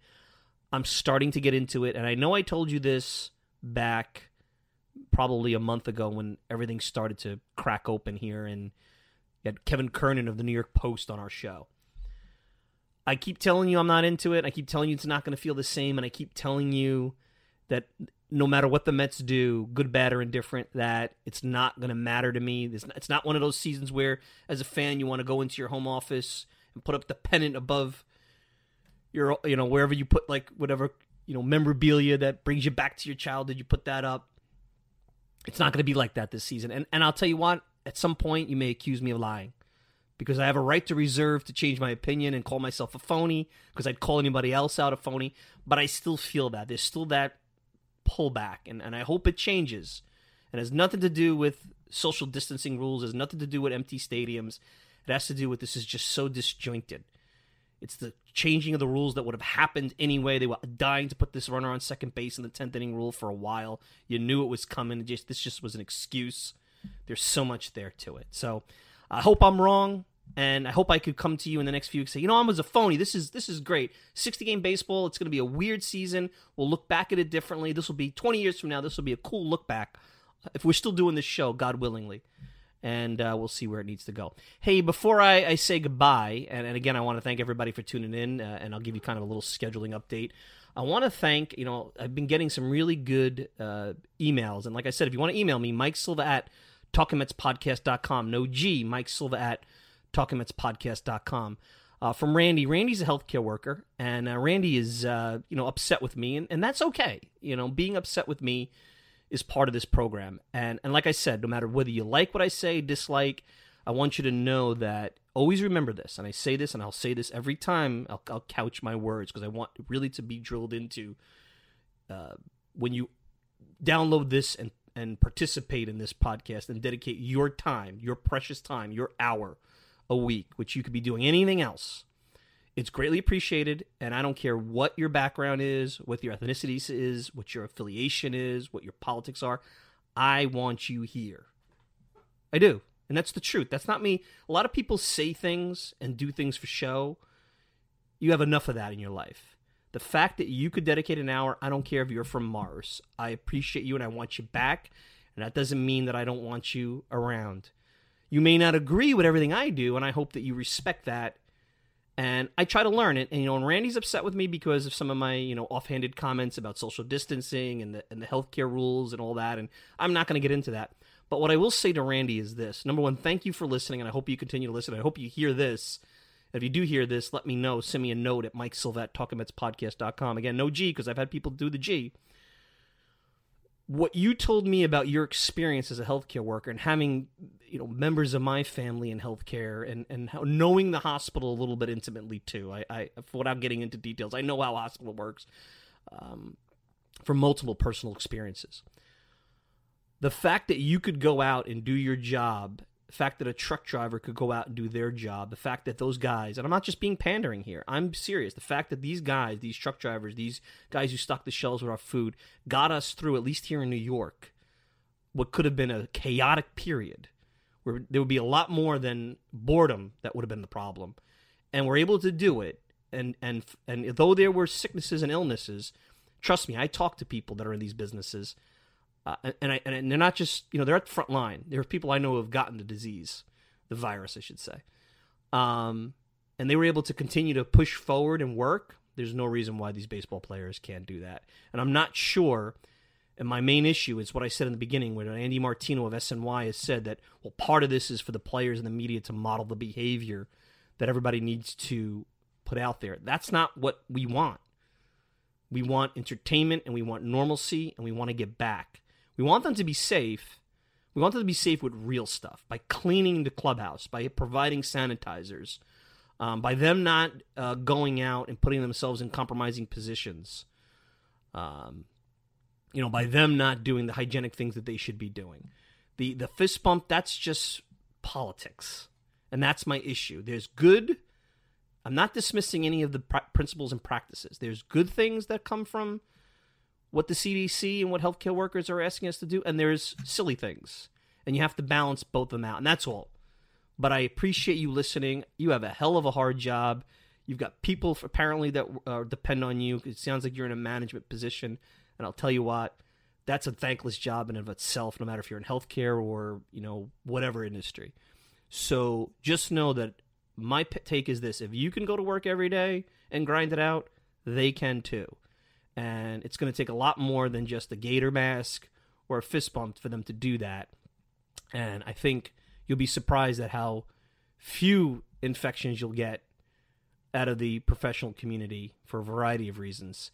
I'm starting to get into it, and I know I told you this back probably a month ago when everything started to crack open here and had Kevin Kernan of the New York Post on our show. I keep telling you I'm not into it. I keep telling you it's not going to feel the same and I keep telling you that no matter what the Mets do, good, bad, or indifferent, that it's not going to matter to me. It's not one of those seasons where, as a fan, you want to go into your home office and put up the pennant above your, you know, wherever you put like whatever, you know, memorabilia that brings you back to your childhood. You put that up. It's not going to be like that this season. And and I'll tell you what, at some point you may accuse me of lying because I have a right to reserve to change my opinion and call myself a phony because I'd call anybody else out a phony, but I still feel that there's still that pullback and, and I hope it changes. It has nothing to do with social distancing rules, has nothing to do with empty stadiums. It has to do with this is just so disjointed. It's the changing of the rules that would have happened anyway. They were dying to put this runner on second base in the tenth inning rule for a while. You knew it was coming. just this just was an excuse. There's so much there to it. So I hope I'm wrong, and I hope I could come to you in the next few weeks and say, you know, I was a phony. This is this is great. 60 game baseball. It's going to be a weird season. We'll look back at it differently. This will be 20 years from now. This will be a cool look back if we're still doing this show, God willingly and uh, we'll see where it needs to go. Hey, before I, I say goodbye, and, and, again, I want to thank everybody for tuning in, uh, and I'll give you kind of a little scheduling update. I want to thank, you know, I've been getting some really good uh, emails. And like I said, if you want to email me, Mike Silva at talkingmetspodcast.com. No G, Mike Silva at talkingmetspodcast.com. Uh, from Randy. Randy's a healthcare worker, and uh, Randy is, uh, you know, upset with me, and, and that's okay. You know, being upset with me is part of this program. And and like I said, no matter whether you like what I say, dislike, I want you to know that always remember this. And I say this, and I'll say this every time I'll, I'll couch my words because I want really to be drilled into uh, when you download this and and participate in this podcast and dedicate your time, your precious time, your hour a week, which you could be doing anything else it's greatly appreciated, and I don't care what your background is, what your ethnicity is, what your affiliation is, what your politics are. I want you here. I do. And that's the truth. That's not me. A lot of people say things and do things for show. You have enough of that in your life. The fact that you could dedicate an hour, I don't care if you're from Mars. I appreciate you and I want you back. And that doesn't mean that I don't want you around. You may not agree with everything I do, and I hope that you respect that and I try to learn it. And you know, and Randy's upset with me because of some of my you know offhanded comments about social distancing and the and the healthcare rules and all that. And I'm not going to get into that. But what I will say to Randy is this number one, thank you for listening, and I hope you continue to listen. I hope you hear this. If you do hear this, let me know. Send me a note at Mike Silvat, talkingmetspodcast.com. Again, no G because I've had people do the G. What you told me about your experience as a healthcare worker and having, you know, members of my family in healthcare and and how, knowing the hospital a little bit intimately too. I, I without getting into details, I know how hospital works um, from multiple personal experiences the fact that you could go out and do your job, the fact that a truck driver could go out and do their job, the fact that those guys, and I'm not just being pandering here, I'm serious. The fact that these guys, these truck drivers, these guys who stock the shelves with our food, got us through, at least here in New York, what could have been a chaotic period where there would be a lot more than boredom that would have been the problem. And we're able to do it. And, and, and though there were sicknesses and illnesses, trust me, I talk to people that are in these businesses uh, and, I, and they're not just you know they're at the front line. There are people I know who have gotten the disease, the virus, I should say, um, and they were able to continue to push forward and work. There's no reason why these baseball players can't do that, and I'm not sure. And my main issue is what I said in the beginning, when Andy Martino of SNY has said that well, part of this is for the players and the media to model the behavior that everybody needs to put out there. That's not what we want. We want entertainment and we want normalcy and we want to get back. We want them to be safe. We want them to be safe with real stuff by cleaning the clubhouse, by providing sanitizers, um, by them not uh, going out and putting themselves in compromising positions. Um, you know, by them not doing the hygienic things that they should be doing. The the fist bump that's just politics, and that's my issue. There's good. I'm not dismissing any of the pr- principles and practices. There's good things that come from what the CDC and what healthcare workers are asking us to do, and there's silly things. And you have to balance both of them out, and that's all. But I appreciate you listening. You have a hell of a hard job. You've got people apparently that uh, depend on you. It sounds like you're in a management position, and I'll tell you what, that's a thankless job in and of itself. No matter if you're in healthcare or you know whatever industry. So just know that my take is this: if you can go to work every day and grind it out, they can too and it's going to take a lot more than just a gaiter mask or a fist bump for them to do that. And I think you'll be surprised at how few infections you'll get out of the professional community for a variety of reasons.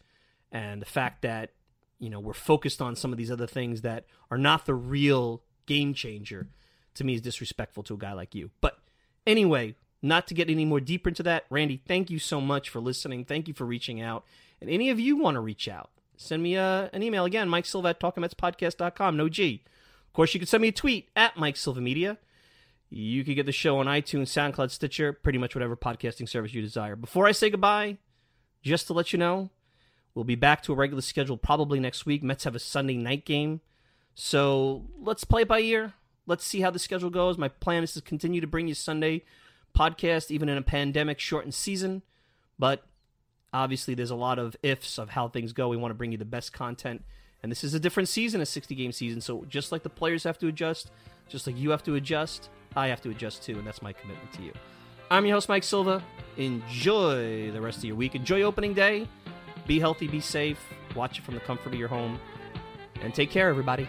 And the fact that, you know, we're focused on some of these other things that are not the real game changer to me is disrespectful to a guy like you. But anyway, not to get any more deeper into that, Randy, thank you so much for listening. Thank you for reaching out. And any of you want to reach out, send me a, uh, an email again, Mike Silva at talkingmetspodcast.com, no G. Of course, you can send me a tweet at Mike Silva Media. You can get the show on iTunes, SoundCloud, Stitcher, pretty much whatever podcasting service you desire. Before I say goodbye, just to let you know, we'll be back to a regular schedule probably next week. Mets have a Sunday night game. So let's play it by ear. Let's see how the schedule goes. My plan is to continue to bring you Sunday podcast, even in a pandemic shortened season. But Obviously, there's a lot of ifs of how things go. We want to bring you the best content. And this is a different season, a 60 game season. So just like the players have to adjust, just like you have to adjust, I have to adjust too. And that's my commitment to you. I'm your host, Mike Silva. Enjoy the rest of your week. Enjoy opening day. Be healthy, be safe. Watch it from the comfort of your home. And take care, everybody.